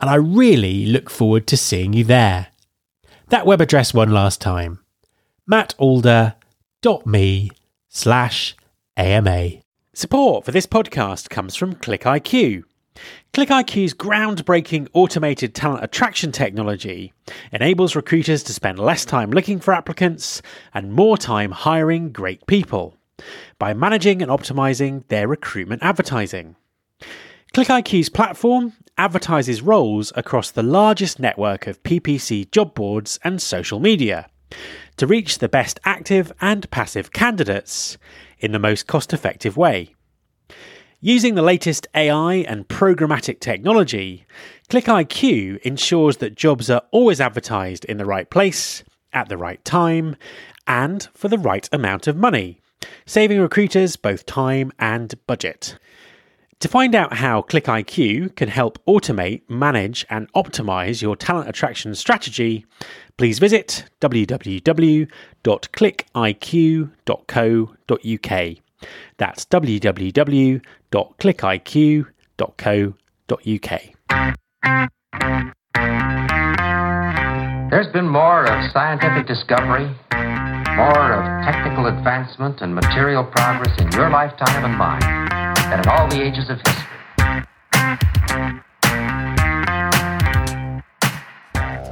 and I really look forward to seeing you there. That web address one last time mattalder.me slash AMA. Support for this podcast comes from ClickIQ. ClickIQ's groundbreaking automated talent attraction technology enables recruiters to spend less time looking for applicants and more time hiring great people by managing and optimizing their recruitment advertising. ClickIQ's platform advertises roles across the largest network of PPC job boards and social media to reach the best active and passive candidates in the most cost effective way. Using the latest AI and programmatic technology, ClickIQ ensures that jobs are always advertised in the right place, at the right time, and for the right amount of money, saving recruiters both time and budget. To find out how ClickIQ can help automate, manage, and optimize your talent attraction strategy, please visit www.clickiq.co.uk. That's www.clickiq.co.uk. There's been more of scientific discovery, more of technical advancement and material progress in your lifetime and mine in all the ages of history.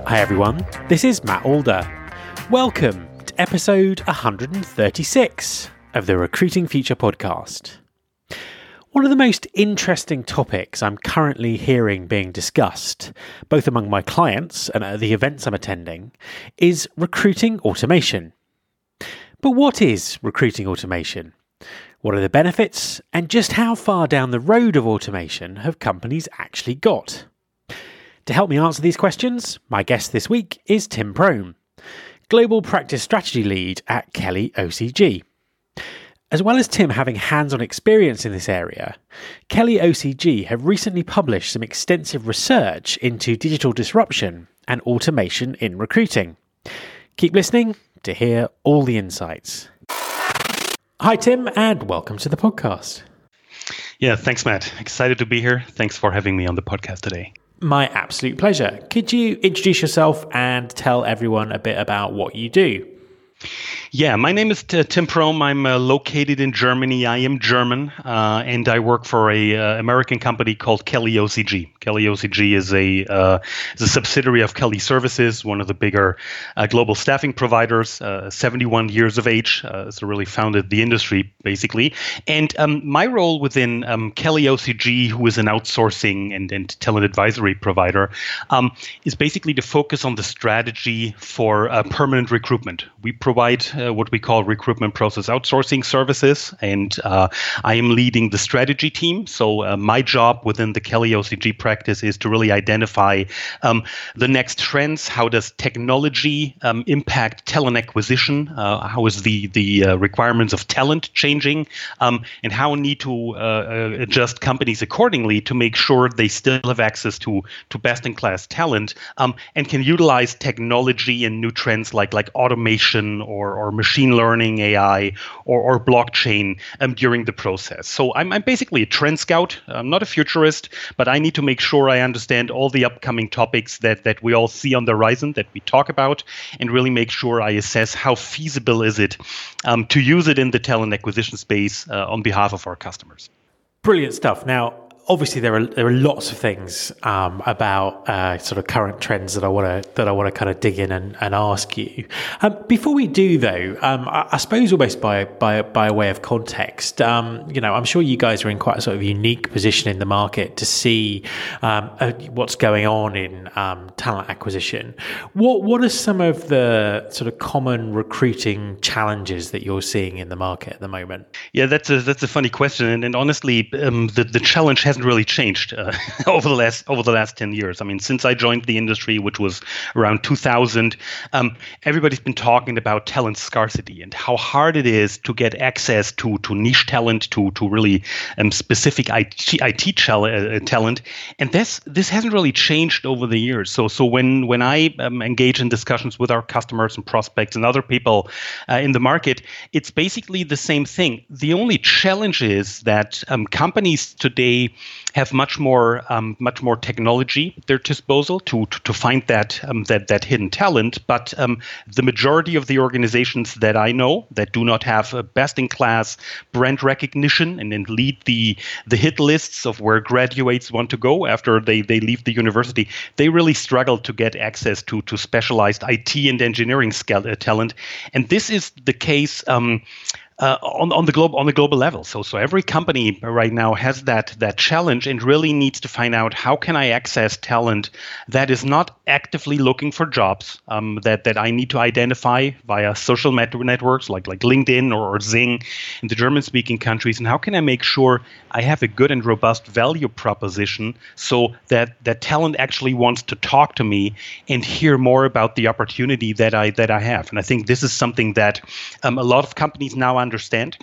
Hi everyone, this is Matt Alder. Welcome to episode 136 of the Recruiting Future podcast. One of the most interesting topics I'm currently hearing being discussed, both among my clients and at the events I'm attending, is recruiting automation. But what is recruiting automation? What are the benefits, and just how far down the road of automation have companies actually got? To help me answer these questions, my guest this week is Tim Prohm, Global Practice Strategy Lead at Kelly OCG. As well as Tim having hands on experience in this area, Kelly OCG have recently published some extensive research into digital disruption and automation in recruiting. Keep listening to hear all the insights. Hi, Tim, and welcome to the podcast. Yeah, thanks, Matt. Excited to be here. Thanks for having me on the podcast today. My absolute pleasure. Could you introduce yourself and tell everyone a bit about what you do? Yeah, my name is Tim Prohm. I'm uh, located in Germany. I am German, uh, and I work for a uh, American company called Kelly OCG. Kelly OCG is a uh, is a subsidiary of Kelly Services, one of the bigger uh, global staffing providers. Uh, 71 years of age, so really founded the industry basically. And um, my role within um, Kelly OCG, who is an outsourcing and, and talent advisory provider, um, is basically to focus on the strategy for permanent recruitment. We provide uh, what we call recruitment process outsourcing services, and uh, I am leading the strategy team. So uh, my job within the Kelly OCG practice is to really identify um, the next trends. How does technology um, impact talent acquisition? Uh, how is the the uh, requirements of talent changing? Um, and how need to uh, adjust companies accordingly to make sure they still have access to to best in class talent um, and can utilize technology and new trends like like automation or or machine learning AI or, or blockchain um, during the process. So I'm, I'm basically a trend scout. I'm not a futurist, but I need to make sure I understand all the upcoming topics that, that we all see on the horizon that we talk about and really make sure I assess how feasible is it um, to use it in the talent acquisition space uh, on behalf of our customers. Brilliant stuff. Now, obviously there are there are lots of things um, about uh, sort of current trends that I want to that I want to kind of dig in and, and ask you. Um, before we do though, um, I, I, suppose almost by by by way of context, um, you know, I'm sure you guys are in quite a sort of unique position in the market to see um, uh, what's going on in um, talent acquisition. What what are some of the sort of common recruiting challenges that you're seeing in the market at the moment? Yeah, that's a that's a funny question, and, and honestly, the the challenge has hasn't really changed uh, over the last over the last 10 years. I mean, since I joined the industry, which was around 2000, um, everybody's been talking about talent scarcity and how hard it is to get access to to niche talent, to to really um, specific IT, IT uh, talent, and this this hasn't really changed over the years. So so when when I um, engage in discussions with our customers and prospects and other people uh, in the market, it's basically the same thing. The only challenge is that um, companies today have much more um, much more technology at their disposal to to, to find that um, that that hidden talent. But um, the majority of the organizations that I know that do not have a best in class brand recognition and then lead the the hit lists of where graduates want to go after they they leave the university, they really struggle to get access to to specialized IT and engineering skill, uh, talent, and this is the case. Um, uh, on, on the globe on the global level. So so every company right now has that that challenge and really needs to find out how can I access talent that is not actively looking for jobs um, that that I need to identify via social networks like like LinkedIn or, or Xing in the German speaking countries and how can I make sure I have a good and robust value proposition so that that talent actually wants to talk to me and hear more about the opportunity that I that I have and I think this is something that um, a lot of companies now understand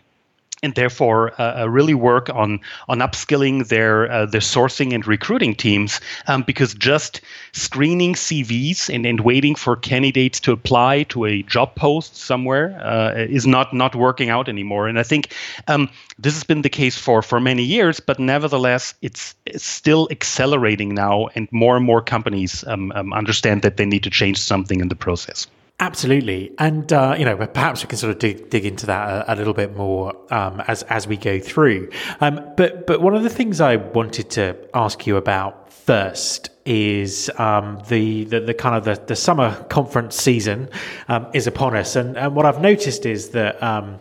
and therefore uh, uh, really work on on upskilling their uh, their sourcing and recruiting teams um, because just screening CVs and, and waiting for candidates to apply to a job post somewhere uh, is not not working out anymore and I think um, this has been the case for for many years but nevertheless it's, it's still accelerating now and more and more companies um, um understand that they need to change something in the process. Absolutely, and uh, you know, perhaps we can sort of dig, dig into that a, a little bit more um, as as we go through. Um, but but one of the things I wanted to ask you about first is um, the, the, the kind of the, the summer conference season um, is upon us, and, and what I've noticed is that um,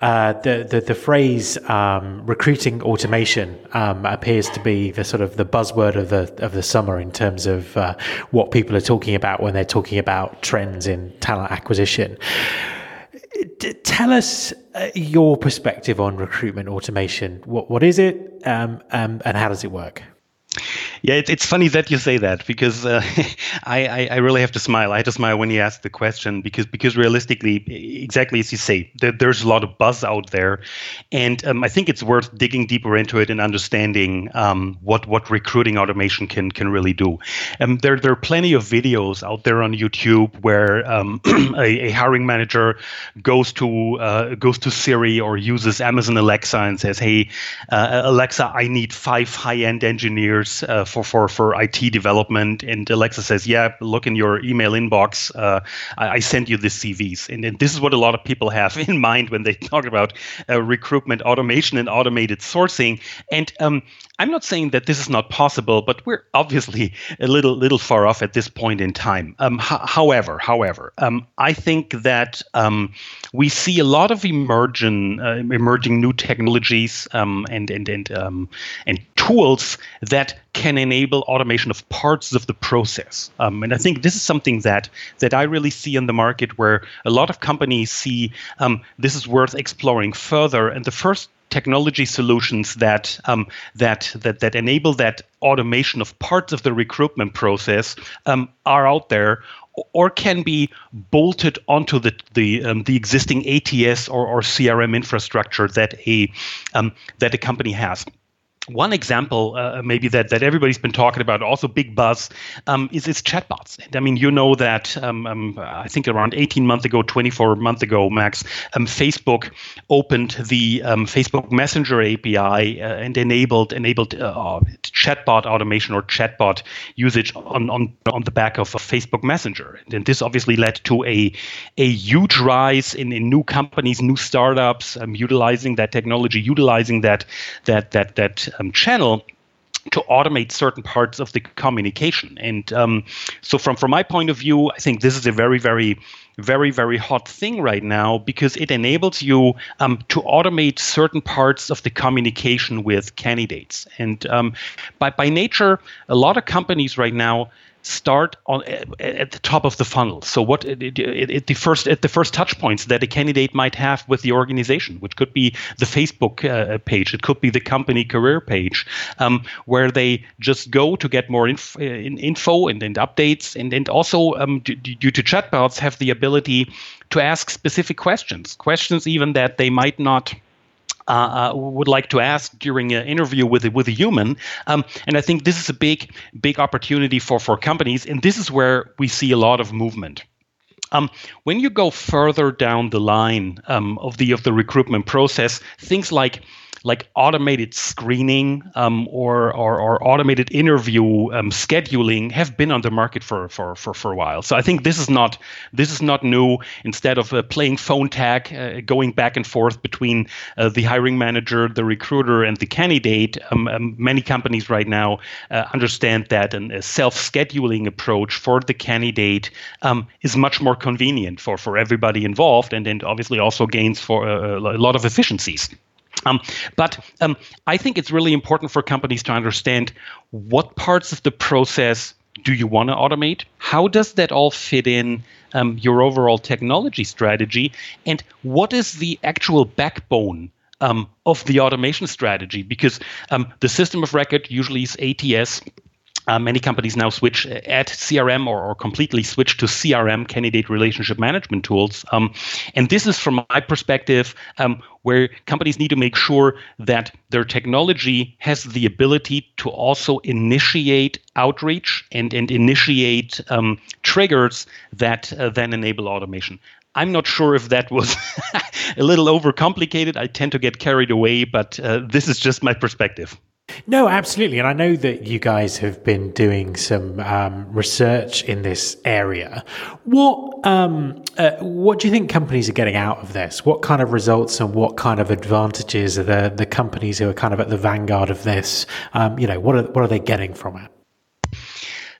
uh, the, the, the phrase um, recruiting automation um, appears to be the sort of the buzzword of the of the summer in terms of uh, what people are talking about when they're talking about trends in talent acquisition. D- tell us uh, your perspective on recruitment automation. What what is it, um, and how does it work? Yeah, it, it's funny that you say that because uh, I, I, really have to smile. I had to smile when you asked the question because because realistically, exactly as you say, there, there's a lot of buzz out there, and um, I think it's worth digging deeper into it and understanding um, what what recruiting automation can can really do. Um, there there are plenty of videos out there on YouTube where um, a, a, hiring manager goes to uh, goes to Siri or uses Amazon Alexa and says, "Hey, uh, Alexa, I need five high-end engineers." Uh, for for for IT development. And Alexa says, "Yeah, look in your email inbox. Uh, I, I sent you the CVs." And, and, this is what a lot of people have in mind when they talk about uh, recruitment automation and automated sourcing. And um, I'm not saying that this is not possible, but we're obviously a little little far off at this point in time. Um, h- however, however, um, I think that um, we see a lot of emerging uh, emerging new technologies um, and and and um, and tools that can enable automation of parts of the process. Um, and I think this is something that that I really see in the market where a lot of companies see this is worth exploring further. And the first technology solutions that um, that that that enable that automation of parts of the recruitment process um, are out there or can be bolted onto the the, um, the existing ATS or, or CRM infrastructure that a um, that a company has one example, uh, maybe that, that everybody's been talking about, also big buzz, um, is, is chatbots. And I mean, you know that um, um, I think around 18 months ago, 24 months ago, Max, um, Facebook opened the um, Facebook Messenger API uh, and enabled enabled uh, chatbot automation or chatbot usage on, on, on the back of, Facebook Messenger. And this obviously led to a, a huge rise in, in new companies, new startups um, utilizing that technology, utilizing that that that that um, channel to automate certain parts of the communication. And um, so, from from my point of view, I think this is a very, very, very, very hot thing right now because it enables you um, to automate certain parts of the communication with candidates. And um, by by nature, a lot of companies right now start on at the top of the funnel. So what it, it, it, the first at the first touch points that a candidate might have with the organization, which could be the Facebook uh, page, it could be the company career page, um, where they just go to get more inf- uh, info and, and updates, and and also um, due to chatbots have the ability to ask specific questions, questions even that they might not uh, uh, would like to ask during an interview with a, with a human. Um, and I think this is a big big opportunity for for companies, and this is where we see a lot of movement. Um, when you go further down the line um, of the of the recruitment process, things like like automated screening um, or, or, or automated interview um, scheduling have been on the market for, for, for, for a while. So I think this is not this is not new. Instead of uh, playing phone tag, uh, going back and forth between uh, the hiring manager, the recruiter, and the candidate, um, um many companies right now uh, understand that an, a self-scheduling approach for the candidate um, is much more convenient for, for everybody involved, and then obviously also gains for uh, a lot of efficiencies. Um, but um, I think it's really important for companies to understand what parts of the process do you want to automate? How does that all fit in um, your overall technology strategy? And what is the actual backbone um, of the automation strategy? Because um, the system of record usually is ATS uh, many companies now switch uh, at CRM or, or, completely switch to CRM, candidate relationship management tools. Um, and this is, from my perspective, um, where companies need to make sure that their technology has the ability to also initiate outreach and, and initiate um, triggers that uh, then enable automation. I'm not sure if that was a little overcomplicated. I tend to get carried away, but uh, this is just my perspective. No, absolutely. And I know that you guys have been doing some um, research in this area. What um, uh, what do you think companies are getting out of this? What kind of results and what kind of advantages are the, the companies who are kind of at the vanguard of this? Um, you know, what are what are they getting from it?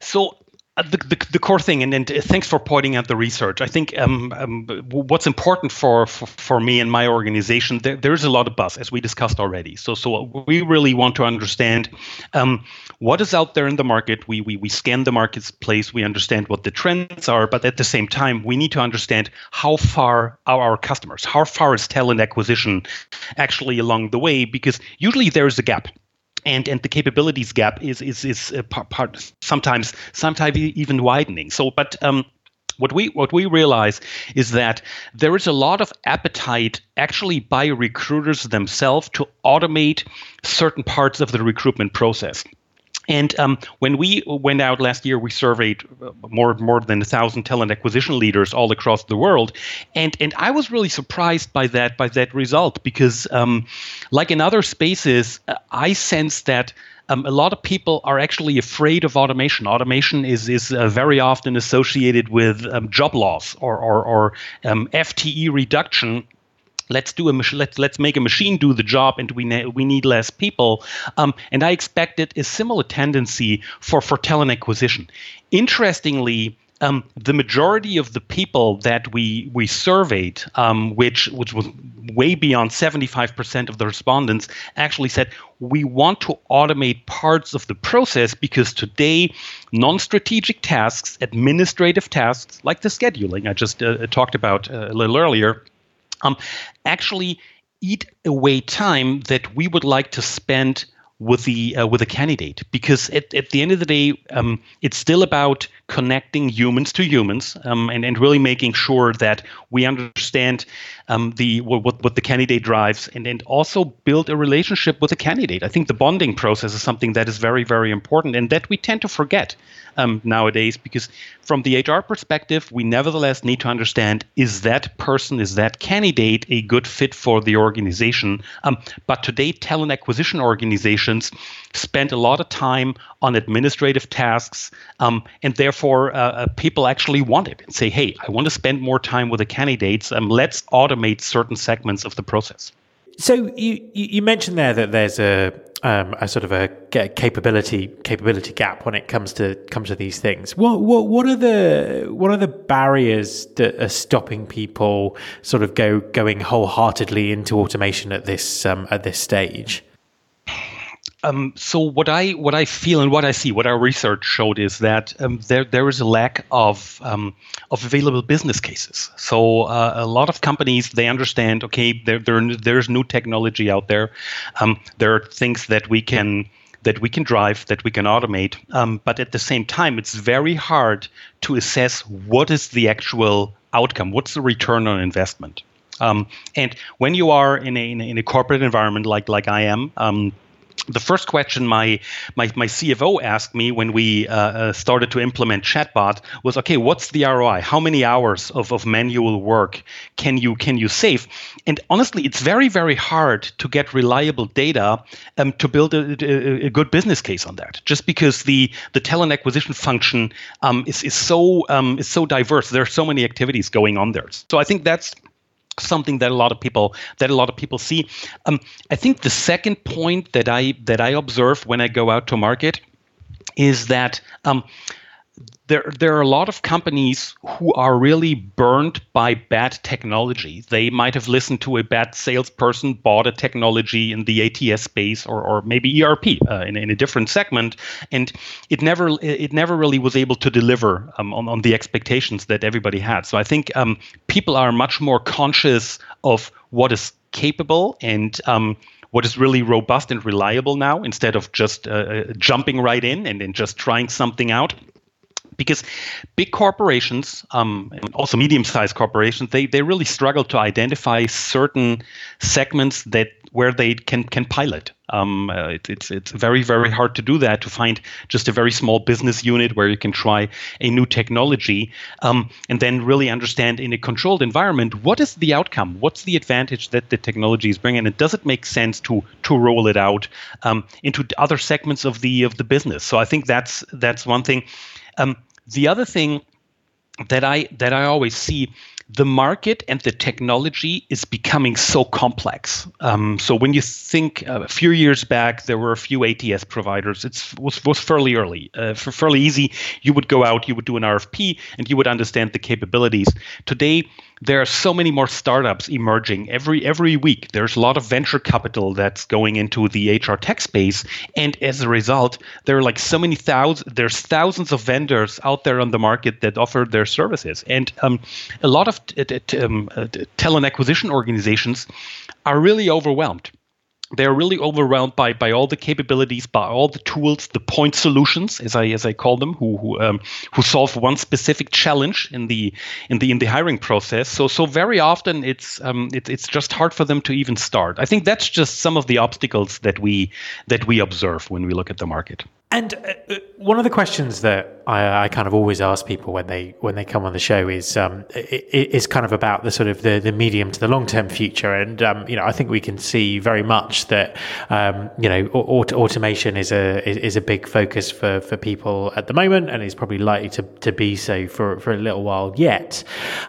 So the, the, the, core thing, and, and thanks for pointing out the research. I think um, um, what's important for, for, for, me and my organization, there, there is a lot of buzz, as we discussed already. So, so we really want to understand um, what is out there in the market. We, we, we scan the marketplace, we understand what the trends are, but at the same time, we need to understand how far are our customers, how far is talent acquisition actually along the way, because usually there is a gap and and the capabilities gap is is is part, part sometimes sometimes even widening. So, but um, what we what we realize is that there is a lot of appetite actually by recruiters themselves to automate certain parts of the recruitment process. And um, when we went out last year, we surveyed uh, more more than a thousand talent acquisition leaders all across the world, and and I was really surprised by that by that result because, um, like in other spaces, uh, I sense that. Um, a lot of people are actually afraid of automation. Automation is is uh, very often associated with um, job loss or or, or um, FTE reduction let's do a machine let's let's make a machine do the job and we ne- we need less people. Um, and i expected a similar tendency for for talent acquisition. Interestingly um, the majority of the people that we we surveyed, um, which which was way beyond 75% of the respondents, actually said we want to automate parts of the process because today non-strategic tasks, administrative tasks like the scheduling I just uh, talked about uh, a little earlier, um, actually eat away time that we would like to spend with the uh, with a candidate. Because at, at the end of the day um, it's still about connecting humans to humans um, and, and really making sure that we understand um, the what, what the candidate drives and, and also build a relationship with the candidate. I think the bonding process is something that is very very important and that we tend to forget um, nowadays because from the hr perspective we nevertheless need to understand is that person is that candidate a good fit for the organization? Um, but today talent acquisition organizations spend a lot of time on administrative tasks um, and therefore therefore, uh, uh, people actually want it and say, hey, I want to spend more time with the candidates. Um, let's automate certain segments of the process. So you you mentioned there that there's a um, a sort of a capability capability gap when it comes to comes to these things. What what what are the what are the barriers that are stopping people sort of go going wholeheartedly into automation at this um, at this stage? Um, so what I what I feel and what I see, what our research showed is that um, there there is a lack of um, of available business cases. So uh, a lot of companies they understand, okay, there, there there's new technology out there. Um, there are things that we can that we can drive, that we can automate. Um, but at the same time, it's very hard to assess what is the actual outcome, what's the return on investment. Um, and when you are in a, in a corporate environment like like I am the first question my my, my CFO asked me when we uh, uh, started to implement chatbot was okay what's the ROI how many hours of, of manual work can you can you save? And honestly it's very very hard to get reliable data um, to build a, a, a, good business case on that. Just because the the talent acquisition function um, is, is so um, is so diverse there are so many activities going on there. So I think that's something that a lot of people that a lot of people see. Um, I think the second point that I that I observe when I go out to market is that um, there there are a lot of companies who are really burned by bad technology. They might have listened to a bad salesperson, bought a technology in the ATS space or, or maybe ERP uh, in, in a different segment, and it never it never really was able to deliver um, on, on the expectations that everybody had. So I think um, people are much more conscious of what is capable and um, what is really robust and reliable now instead of just uh, uh jumping right in and, and just trying something out because big corporations, um, and also medium-sized corporations, they, they really struggle to identify certain segments that where they can can pilot. Um, uh, it, it's it's very very hard to do that to find just a very small business unit where you can try a new technology um, and then really understand in a controlled environment what is the outcome, what's the advantage that the technology is bringing, and does it make sense to to roll it out um, into other segments of the of the business. So I think that's that's one thing. Um, the other thing that I that I always see the market and the technology is becoming so complex. Um, so when you think uh, a few years back, there were a few ATS providers. It was was fairly early, uh, fairly easy. You would go out, you would do an RFP, and you would understand the capabilities. Today, there are so many more startups emerging every every week. There's a lot of venture capital that's going into the HR tech space, and as a result, there are like so many thousands. There's thousands of vendors out there on the market that offer their services, and um, a lot of t- t- um, uh, talent acquisition organizations are really overwhelmed they're really overwhelmed by by all the capabilities, by all the tools, the point solutions, as I as I call them, who who um, who solve one specific challenge in the in the in the hiring process. So so very often it's um, it, it's just hard for them to even start. I think that's just some of the obstacles that we that we observe when we look at the market. And uh, uh, one of the questions that I, I, kind of always ask people when they when they come on the show is um, is kind of about the sort of the, the medium to the long term future. And um, you know, I think we can see very much that um, you know aut- automation is a is, is, a big focus for, for people at the moment, and is probably likely to, to be so for for a little while yet.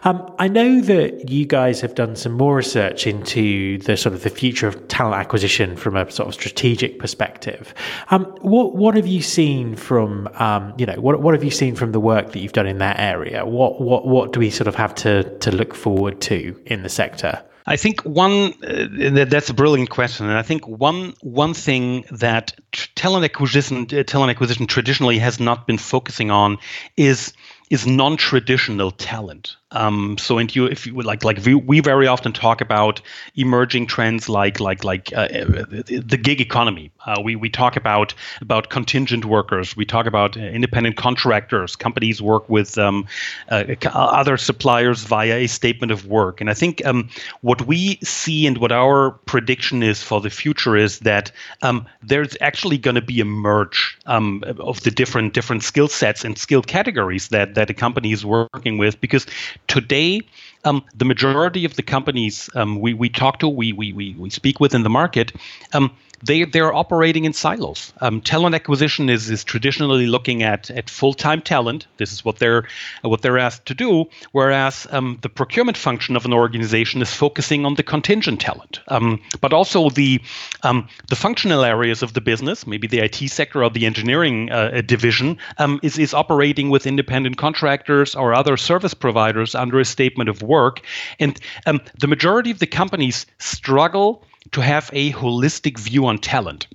Um, I know that you guys have done some more research into the sort of the future of talent acquisition from a sort of strategic perspective. Um, what what have you seen from um, you know what what have you seen from the work that you've done in that area? What what what do we sort of have to to look forward to in the sector? I think one uh, that's a brilliant question, and I think one one thing that talent acquisition uh, talent acquisition traditionally has not been focusing on is is non-traditional talent. Um, so, and you, if you like, like we, we very often talk about emerging trends like like like uh, the gig economy. Uh, we we talk about about contingent workers. We talk about independent contractors. Companies work with um, uh, other suppliers via a statement of work. And I think um, what we see and what our prediction is for the future is that um, there's actually going to be a merge um, of the different different skill sets and skill categories that that a company is working with because today um, the majority of the companies um, we, we talk to we, we, we, we speak with in the market um, they they're operating in silos. Um, talent acquisition is is traditionally looking at at full time talent. This is what they're what they're asked to do. Whereas um, the procurement function of an organization is focusing on the contingent talent, um, but also the um, the functional areas of the business, maybe the IT sector or the engineering uh, division, um, is is operating with independent contractors or other service providers under a statement of work, and um, the majority of the companies struggle to have a holistic view on talent.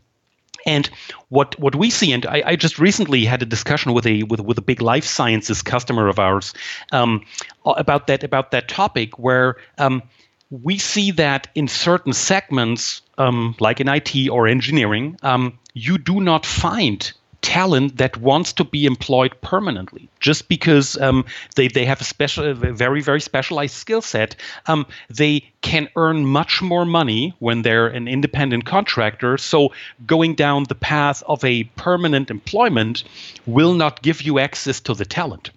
And what what we see, and I, I, just recently had a discussion with a with with a big life sciences customer of ours um, about that about that topic, where um, we see that in certain segments, um, like in IT or engineering, um, you do not find talent that wants to be employed permanently. Just because um, they, they have a special a very very specialized skill set um, they can earn much more money when they're an independent contractor. So going down the path of a permanent employment will not give you access to the talent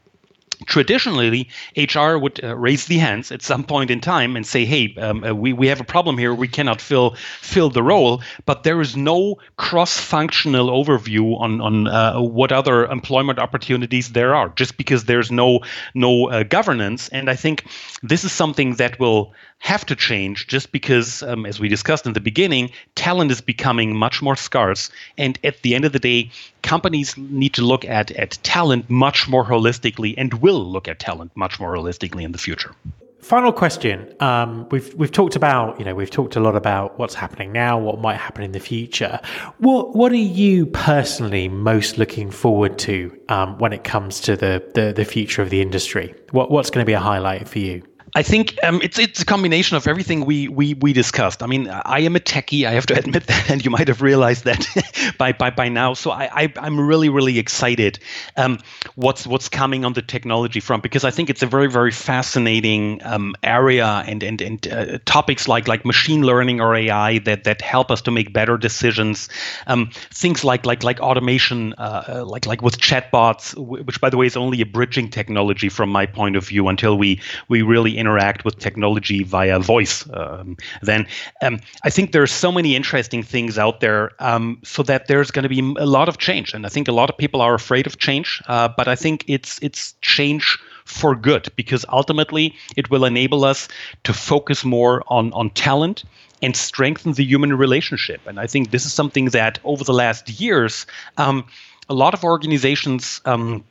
traditionally hr would uh, raise the hands at some point in time and say hey um, uh, we, we have a problem here. We cannot fill fill the role. But there is no cross-functional overview on on uh, what other employment opportunities there are just because there's no no uh, governance. And i think this is something that will have to change just because, um, as we discussed in the beginning, talent is becoming much more scarce. And at the end of the day, companies need to look at, at talent much more holistically. And will look at talent much more realistically in the future. Final question. Um, we've we've talked about you know we've talked a lot about what's happening now, what might happen in the future. What what are you personally most looking forward to um, when it comes to the, the the future of the industry? What what's going to be a highlight for you? I think um, it's it's a combination of everything we, we we discussed. I mean, I am a techie. I have to admit that, and you might have realized that by, by by now. So I, I am really really excited um, what's what's coming on the technology front because I think it's a very very fascinating um, area and and and uh, topics like like machine learning or AI that that help us to make better decisions. Um, things like like like automation, uh, uh like like with chatbots, which by the way is only a bridging technology from my point of view until we we really interact with technology via voice. Um, then um, I think there's so many interesting things out there, um, so that there's going to be a lot of change, and I think a lot of people are afraid of change. Uh, but I think it's it's change for good because ultimately it will enable us to focus more on on talent and strengthen the human relationship. And I think this is something that over the last years, um, a lot of organizations. Um,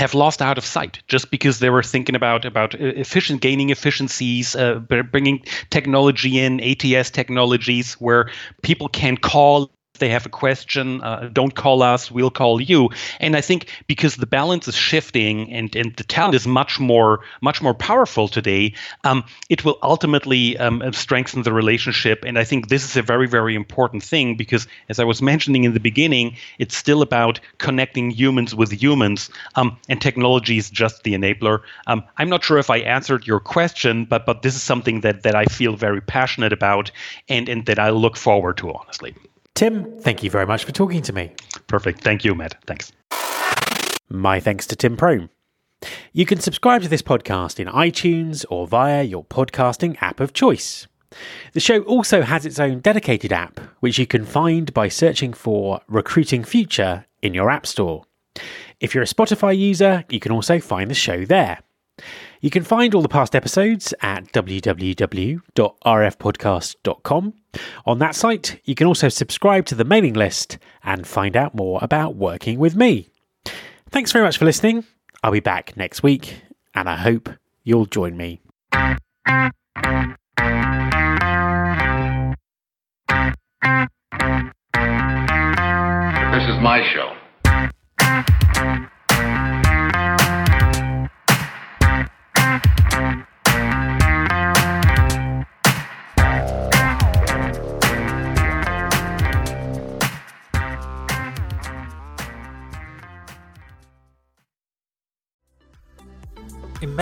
have lost out of sight just because they were thinking about about efficient gaining efficiencies, uh, bringing technology in, ATS technologies where people can call they have a question, uh, don't call us, we'll call you. And I think because the balance is shifting and, and the talent is much more much more powerful today, um, it will ultimately um, strengthen the relationship. And I think this is a very very important thing because as I was mentioning in the beginning, it's still about connecting humans with humans, um, and technology is just the enabler. Um, I'm not sure if I answered your question, but but this is something that that I feel very passionate about and and that I look forward to honestly. Tim, thank you very much for talking to me. Perfect. Thank you, Matt. Thanks. My thanks to Tim Prohm. You can subscribe to this podcast in iTunes or via your podcasting app of choice. The show also has its own dedicated app, which you can find by searching for Recruiting Future in your App Store. If you're a Spotify user, you can also find the show there. You can find all the past episodes at www.rfpodcast.com. On that site, you can also subscribe to the mailing list and find out more about working with me. Thanks very much for listening. I'll be back next week, and I hope you'll join me. This is my show.